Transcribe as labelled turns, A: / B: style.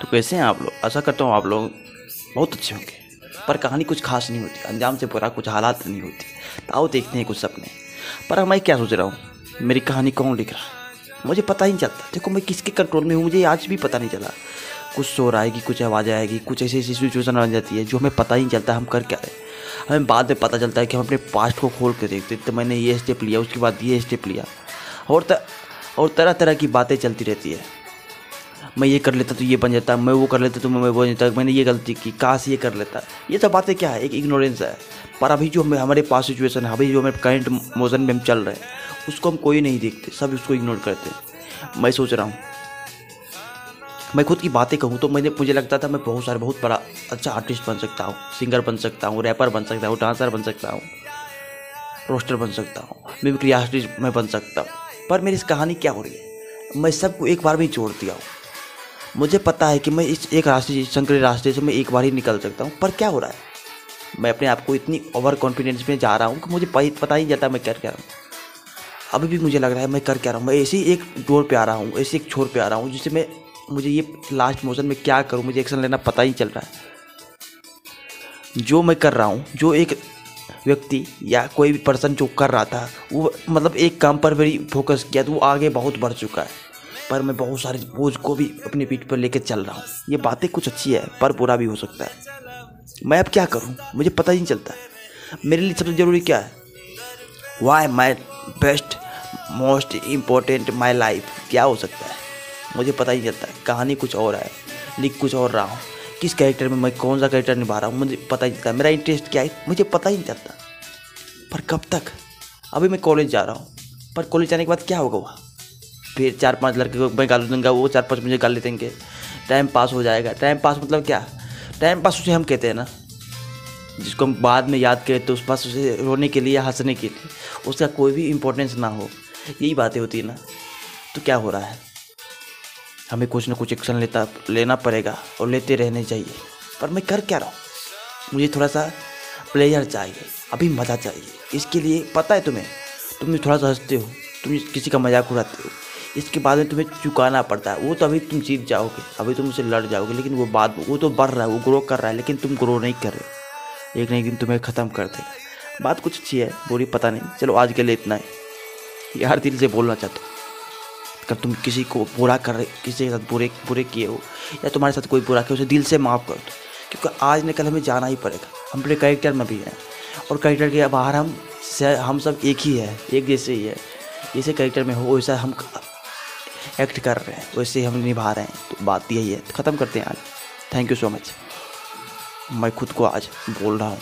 A: तो कैसे हैं आप लोग? आशा करता हूँ आप लोग बहुत अच्छे होंगे। पर कहानी कुछ खास नहीं होती, अंजाम से बुरा कुछ हालात नहीं होती। तो आओ देखते हैं कुछ सपने। पर मैं क्या सोच रहा हूँ? मेरी कहानी कौन लिख रहा है? मुझे पता ही नहीं चलता। देखो मैं किसके कंट्रोल में हूँ? मुझे आज भी पता नहीं चला। कुछ शोर आएगी, कुछ आवाज़ आएगी, कुछ ऐसी ऐसी सिचुएशन बन जाती है जो हमें पता ही नहीं चलता हम कर क्या रहे हमें बाद में पता चलता है कि हम अपने पास्ट को खोल कर देखते तो मैंने ये स्टेप लिया, उसके बाद ये स्टेप लिया। और और तरह तरह की बातें चलती रहती है। मैं ये कर लेता तो ये बन जाता, मैं वो कर लेता तो मैं वो बन जाता। मैंने ये गलती की, काश ये कर लेता। ये सब बातें क्या है? एक इग्नोरेंस है। पर अभी जो हमें, हमारे पास सिचुएशन है, अभी जो हमें करंट मोशन में हम चल रहे हैं, उसको हम कोई नहीं देखते, सब उसको इग्नोर करते हैं। मैं सोच रहा हूँ, मैं खुद की बातें कहूँ तो मैंने, मुझे लगता था मैं बहुत सारे, बहुत बड़ा अच्छा आर्टिस्ट बन सकता हूँ सिंगर बन सकता हूँ रैपर बन सकता हूँ डांसर बन सकता हूँ रोस्टर बन सकता हूँ मिमिक्री आर्टिस्ट मैं बन सकता हूँ। पर मेरी इस कहानी क्या हो रही है? मैं सबको एक बार में ही छोड़ दिया हूँ। मुझे पता है कि मैं इस एक रास्ते संकरे रास्ते से मैं एक बार ही निकल सकता हूँ, पर क्या हो रहा है? मैं अपने आप को इतनी ओवर कॉन्फिडेंस में जा रहा हूँ कि मुझे पता ही जाता मैं कर क्या रहा हूँ। अभी भी मुझे लग रहा है मैं कर क्या रहा हूँ। मैं ऐसे ही एक डोर पे आ रहा हूँ, ऐसे एक छोर पे आ रहा हूँ, जिससे मैं, मुझे ये लास्ट मोशन में क्या करूँ, मुझे एक्शन लेना पता ही चल रहा है। जो मैं कर रहा हूँ, जो एक व्यक्ति या कोई भी पर्सन जो कर रहा था, वो मतलब एक काम पर मेरी फोकस किया तो वो आगे बहुत बढ़ चुका है। पर मैं बहुत सारे बोझ को भी अपने पीठ पर लेकर चल रहा हूँ। ये बातें कुछ अच्छी है, पर बुरा भी हो सकता है। मैं अब क्या करूँ? मुझे पता ही नहीं चलता। मेरे लिए सबसे ज़रूरी क्या है? Why my best most important my life क्या हो सकता है? मुझे पता ही नहीं चलता। कहानी कुछ और है, लिख कुछ और रहा हूँ। किस कैरेक्टर में मैं कौन सा कैरेक्टर निभा रहा हूँ, मुझे पता ही नहीं चलता। मेरा इंटरेस्ट क्या है? मुझे पता ही नहीं चलता। पर कब तक? अभी मैं कॉलेज जा रहा हूँ। पर कॉलेज जाने के बाद क्या होगा वहाँ? फिर चार पाँच लड़के को मैं गाली दूँगा, वो चार पाँच मुझे गाली देंगे। टाइम पास हो जाएगा। टाइम पास मतलब क्या? टाइम पास उसे हम कहते हैं ना, जिसको हम बाद में याद करें तो उस पास उसे रोने के लिए हंसने के लिए, उसका कोई भी इम्पोर्टेंस ना हो। यही बातें होती है ना। तो क्या हो रहा है? हमें कुछ ना कुछ एक्शन लेता, लेना पड़ेगा और लेते रहने चाहिए। पर मैं कर क्या रहा हूँ? मुझे थोड़ा सा प्लेयर चाहिए, अभी मज़ा चाहिए। इसके लिए पता है तुम्हें? तुम थोड़ा सा हँसते हो, तुम किसी का मज़ाक उड़ाते हो। इसके बाद में तुम्हें चुकाना पड़ता है। वो तो अभी तुम जीत जाओगे, अभी तुम उसे लड़ जाओगे, लेकिन वो बाद वो तो बढ़ रहा है, वो ग्रो कर रहा है, लेकिन तुम ग्रो नहीं कर रहे एक ना एक दिन तुम्हें ख़त्म कर देगा। बात कुछ अच्छी है बुरी पता नहीं। चलो, आज के लिए इतना ही। यार, दिल से बोलना चाहता हूँ। अगर तुम किसी को बुरा कर रहे, किसी के साथ बुरे बुरे किए हो, या तुम्हारे साथ कोई बुरा किया उसे दिल से माफ़ कर दो। क्योंकि आज न कल हमें जाना ही पड़ेगा। हम अपने कैरेक्टर में भी हैं। और कैरेक्टर के बाहर हम हम सब एक ही है, एक जैसे ही है। जैसे कैरेक्टर में हो, वैसा हम एक्ट कर रहे हैं वैसे हम निभा रहे हैं। तो बात यही है। तो ख़त्म करते हैं आज। थैंक यू सो मच मैं खुद को आज बोल रहा हूँ।